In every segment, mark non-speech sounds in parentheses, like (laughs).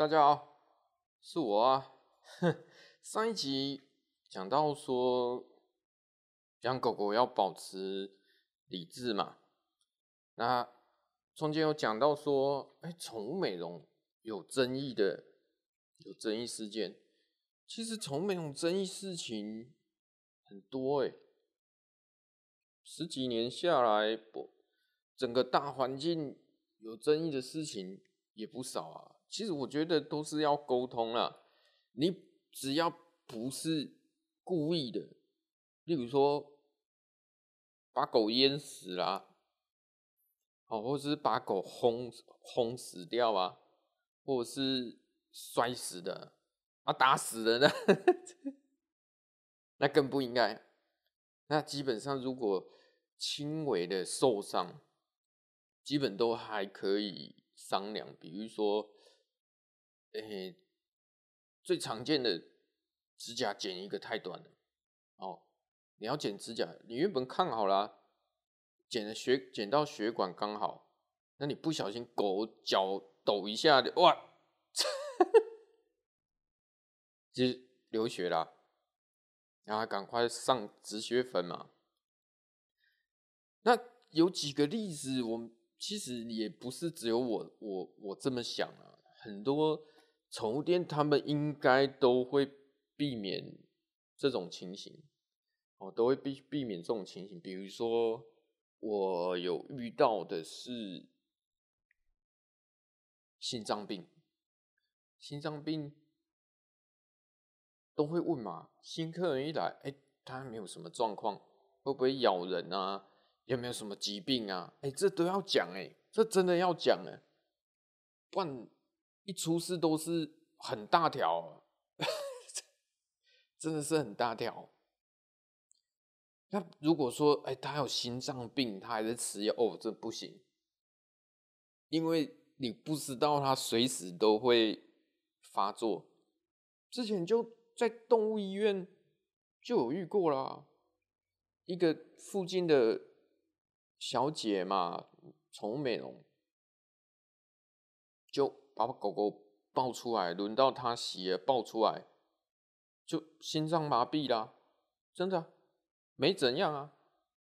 大家好，是我啊。上一集讲到说，养狗狗要保持理智嘛。那中间有讲到说，哎，宠物美容有争议的，有争议事件。其实宠物美容争议事情很多哎，十几年下来，不，整个大环境有争议的事情也不少啊。其实我觉得都是要沟通啦。你只要不是故意的，例如说把狗淹死啦，哦，或者是把狗轰轰死掉啊，或者是摔死的啊，打死人呢，(laughs) 那更不应该。那基本上如果轻微的受伤，基本都还可以商量，比如说。诶、欸，最常见的指甲剪一个太短了，哦，你要剪指甲，你原本看好了，剪的血剪到血管刚好，那你不小心狗脚抖一下，哇，就流血了，然后赶快上止血粉嘛。那有几个例子，我其实也不是只有我我我这么想啊，很多。宠物店他们应该都会避免这种情形，哦，都会避避免这种情形。比如说，我有遇到的是心脏病，心脏病都会问嘛，新客人一来，哎，他没有什么状况，会不会咬人啊？有没有什么疾病啊？哎，这都要讲，哎，这真的要讲，哎，不然。一出事都是很大条，(laughs) 真的是很大条。那如果说，哎，他有心脏病，他还在吃药，哦，这不行，因为你不知道他随时都会发作。之前就在动物医院就有遇过啦，一个附近的小姐嘛，宠物美容就。把狗狗抱出来，轮到他洗了，抱出来就心脏麻痹啦，真的没怎样啊，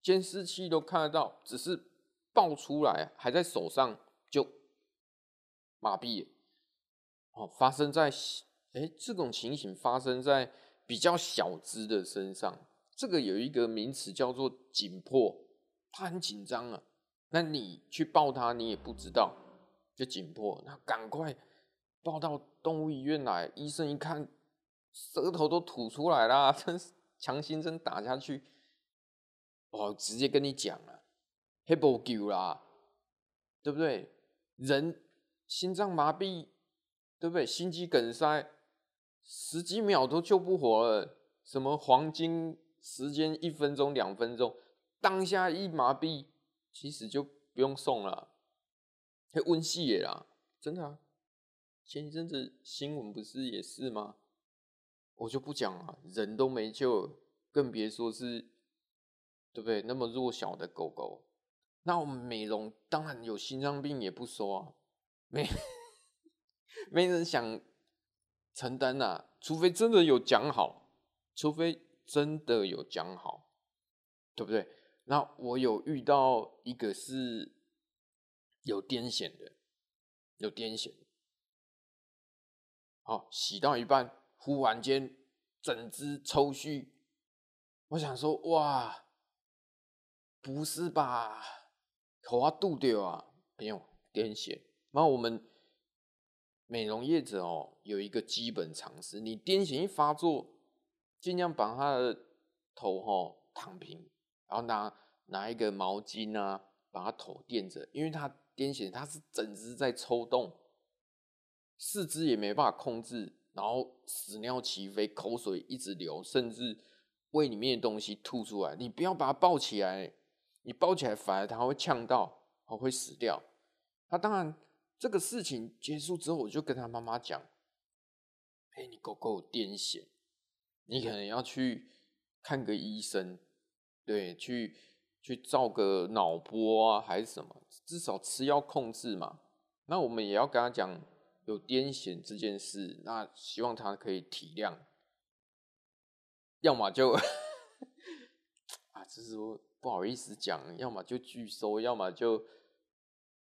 监视器都看得到，只是抱出来还在手上就麻痹。哦，发生在哎这种情形发生在比较小只的身上，这个有一个名词叫做紧迫，它很紧张啊，那你去抱它，你也不知道。就紧迫，那赶快抱到动物医院来。医生一看，舌头都吐出来啦，(laughs) 真是强心针打下去，哦，直接跟你讲了，黑不救啦，对不对？人心脏麻痹，对不对？心肌梗塞，十几秒都救不活了。什么黄金时间一分钟、两分钟，当下一麻痹，其实就不用送了。还温戏耶啦，真的啊！前一阵子新闻不是也是吗？我就不讲了，人都没救，更别说是，对不对？那么弱小的狗狗，那我们美容当然有心脏病也不说啊，没没人想承担呐，除非真的有讲好，除非真的有讲好，对不对？那我有遇到一个是。有癫痫的，有癫痫。好，洗到一半，忽然间整只抽搐。我想说，哇，不是吧？头啊，肚掉啊，没有癫痫。然后我们美容业者哦，有一个基本常识：你癫痫一发作，尽量把他的头哈躺平，然后拿拿一个毛巾啊，把他头垫着，因为他。癫痫，它是整只在抽动，四肢也没办法控制，然后屎尿齐飞，口水一直流，甚至胃里面的东西吐出来。你不要把它抱起来，你抱起来反而它会呛到，它会死掉。那当然，这个事情结束之后，我就跟他妈妈讲：“哎，你狗狗有癫痫，你可能要去看个医生，对，去。”去照个脑波啊，还是什么？至少吃药控制嘛。那我们也要跟他讲，有癫痫这件事，那希望他可以体谅，要么就 (laughs) 啊，这是说不好意思讲，要么就拒收，要么就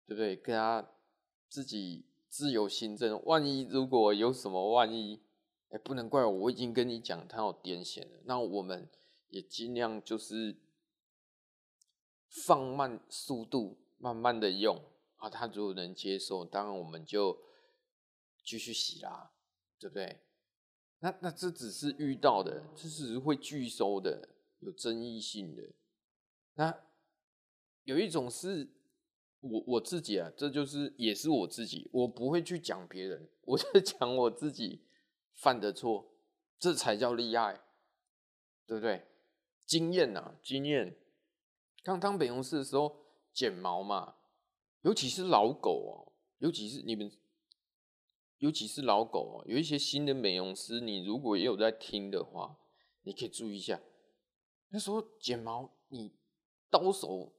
对不对？跟他自己自由心证。万一如果有什么万一，哎，不能怪我，我已经跟你讲他有癫痫了，那我们也尽量就是放慢速度，慢慢的用啊。他如果能接受，当然我们就。继续洗啦，对不对？那那这只是遇到的，这是会拒收的，有争议性的。那有一种是我我自己啊，这就是也是我自己，我不会去讲别人，(laughs) 我就讲我自己犯的错，这才叫厉害，对不对？经验啊，经验。刚当美容师的时候剪毛嘛，尤其是老狗哦，尤其是你们。尤其是老狗哦，有一些新的美容师，你如果也有在听的话，你可以注意一下。那时候剪毛，你刀手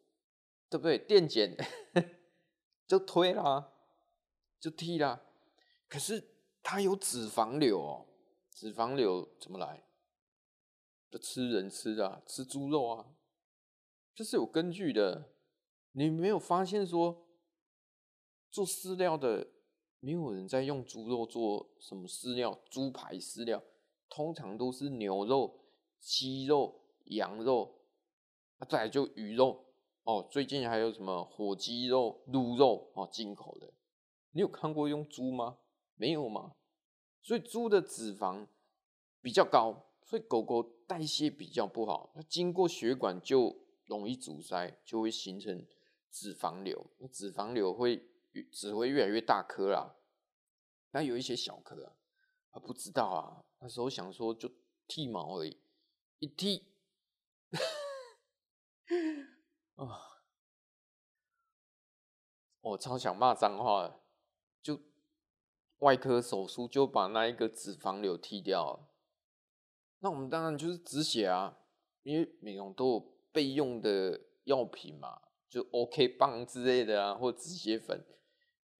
对不对？电剪 (laughs) 就推啦，就剃啦。可是它有脂肪瘤哦，脂肪瘤怎么来？就吃人吃的，吃猪肉啊，这是有根据的。你没有发现说做饲料的？没有人在用猪肉做什么饲料，猪排饲料通常都是牛肉、鸡肉、羊肉，啊，再来就鱼肉哦。最近还有什么火鸡肉、鹿肉哦，进口的。你有看过用猪吗？没有吗？所以猪的脂肪比较高，所以狗狗代谢比较不好，它经过血管就容易阻塞，就会形成脂肪瘤。脂肪瘤会。只会越来越大颗啦，那有一些小颗啊，不知道啊，那时候想说就剃毛而已，一剃，啊，我超想骂脏话的，就外科手术就把那一个脂肪瘤剃掉了，那我们当然就是止血啊，因为美容都有备用的药品嘛，就 OK (laughs) 棒之类的啊，或止血粉。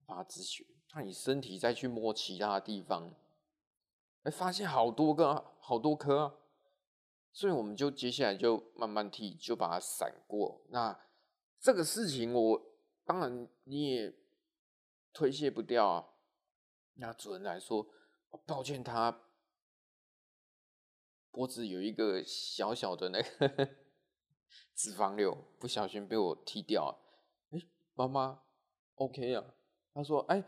把它止血，那你身体再去摸其他地方，哎，发现好多个，好多颗啊，所以我们就接下来就慢慢剃，就把它闪过。那这个事情我当然你也推卸不掉啊。那主人来说，抱歉，他脖子有一个小小的那个脂肪瘤，不小心被我剃掉了。哎，妈妈，OK 啊。他说：“哎，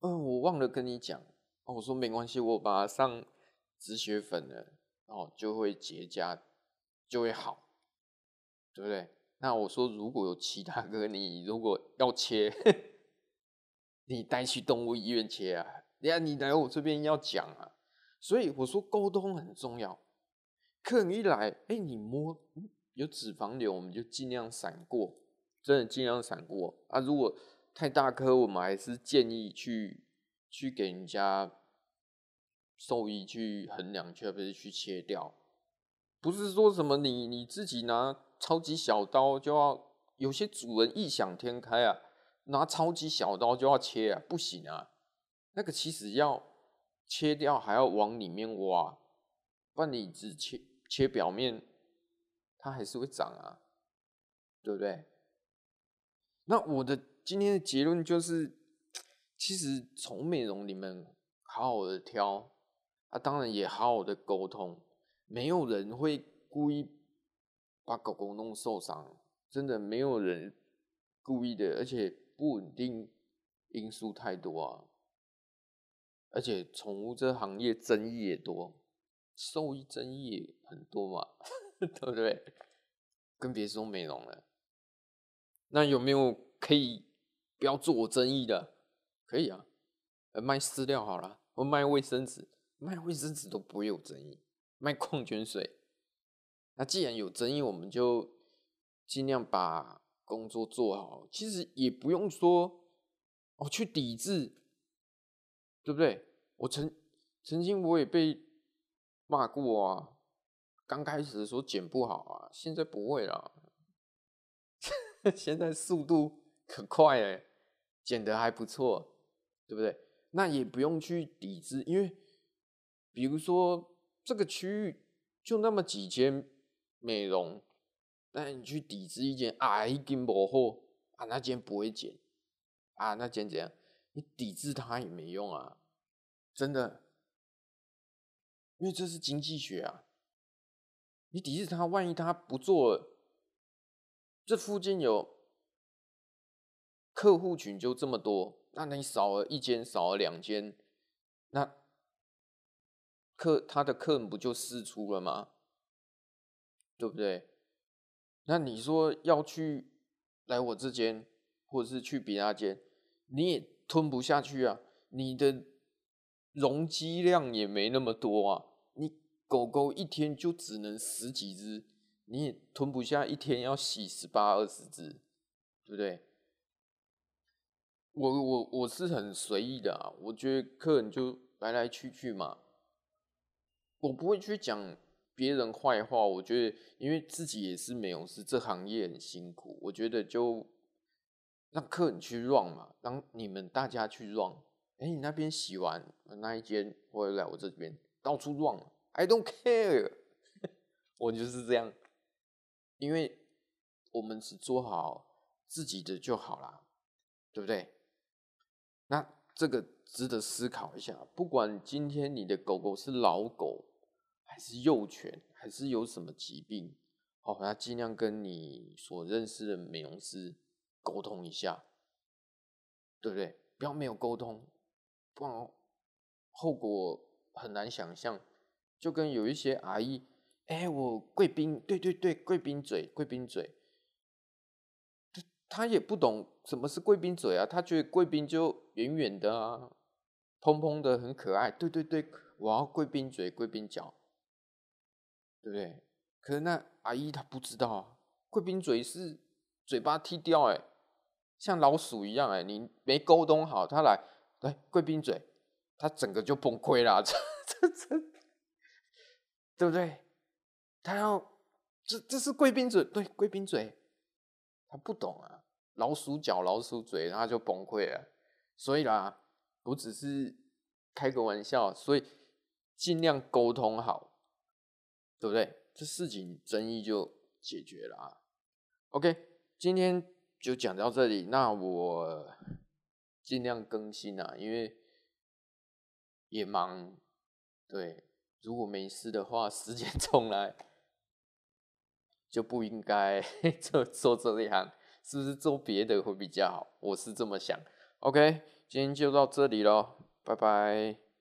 嗯，我忘了跟你讲。”我说：“没关系，我把它上止血粉了，哦就会结痂，就会好，对不对？”那我说：“如果有其他个，你如果要切，(laughs) 你带去动物医院切啊！呀，你来我这边要讲啊！所以我说沟通很重要。客人一来，哎，你摸有脂肪瘤，我们就尽量闪过，真的尽量闪过啊！如果太大颗，我们还是建议去去给人家兽医去衡量，而不是去切掉。不是说什么你你自己拿超级小刀就要，有些主人异想天开啊，拿超级小刀就要切啊，不行啊。那个其实要切掉，还要往里面挖，不然你只切切表面，它还是会涨啊，对不对？那我的。今天的结论就是，其实从美容你们好好的挑啊，当然也好好的沟通，没有人会故意把狗狗弄受伤，真的没有人故意的，而且不稳定因素太多啊，而且宠物这行业争议也多，兽医争议也很多嘛，对不对？更别说美容了，那有没有可以？不要做我争议的，可以啊，卖饲料好了，我卖卫生纸，卖卫生纸都不会有争议，卖矿泉水，那既然有争议，我们就尽量把工作做好。其实也不用说哦去抵制，对不对？我曾曾经我也被骂过啊，刚开始的时候剪不好啊，现在不会了，(laughs) 现在速度可快哎。剪得还不错，对不对？那也不用去抵制，因为比如说这个区域就那么几间美容，那你去抵制一间啊，一间不好啊，那间不会剪啊，那间怎样？你抵制它也没用啊，真的，因为这是经济学啊。你抵制他，万一他不做了，这附近有客户群就这么多，那你少了一间，少了两间，那客他的客人不就释出了吗？对不对？那你说要去来我这间，或者是去别那间，你也吞不下去啊，你的容积量也没那么多啊，狗狗一天就只能十几只，你也吞不下，一天要洗十八二十只，对不对？我我我是很随意的啊，我觉得客人就来来去去嘛，我不会去讲别人坏话。我觉得，因为自己也是美容师，这行业很辛苦，我觉得就让客人去 run 嘛，让你们大家去 run。哎，你那边洗完那一间，或者来我这边到处 run。I don't care，(laughs) 我就是这样，因为我们只做好自己的就好啦，对不对？那这个值得思考一下。不管今天你的狗狗是老狗，还是幼犬，还是有什么疾病，好，那尽量跟你所认识的美容师沟通一下，对不对？不要没有沟通，不然后果很难想象。就跟有一些阿姨，哎、我贵宾，对对对，贵宾嘴，贵宾嘴，他他也不懂什么是贵宾嘴啊，他觉得贵宾就圆圆的啊，蓬蓬的很可爱，对对对，我要贵宾嘴，贵宾脚，对不对？可是那阿姨她不知道啊，贵宾嘴是嘴巴踢掉，哎，像老鼠一样，哎，你没沟通好，他来，来，贵宾嘴，他整个就崩溃了，(laughs) 这这这。对不对？他要这这是贵宾嘴，对，贵宾嘴，他不懂啊，老鼠脚、老鼠嘴，然后就崩溃了。所以啦，我只是开个玩笑，所以尽量沟通好，对不对？这事情争议就解决了啊。OK，今天就讲到这里，那我尽量更新啊，因为也忙，对。如果没事的话，时间重来 (laughs) 就不应该 (laughs) 做做这一行，是不是做别的会比较好？我是这么想。OK，今天就到这里喽，拜拜。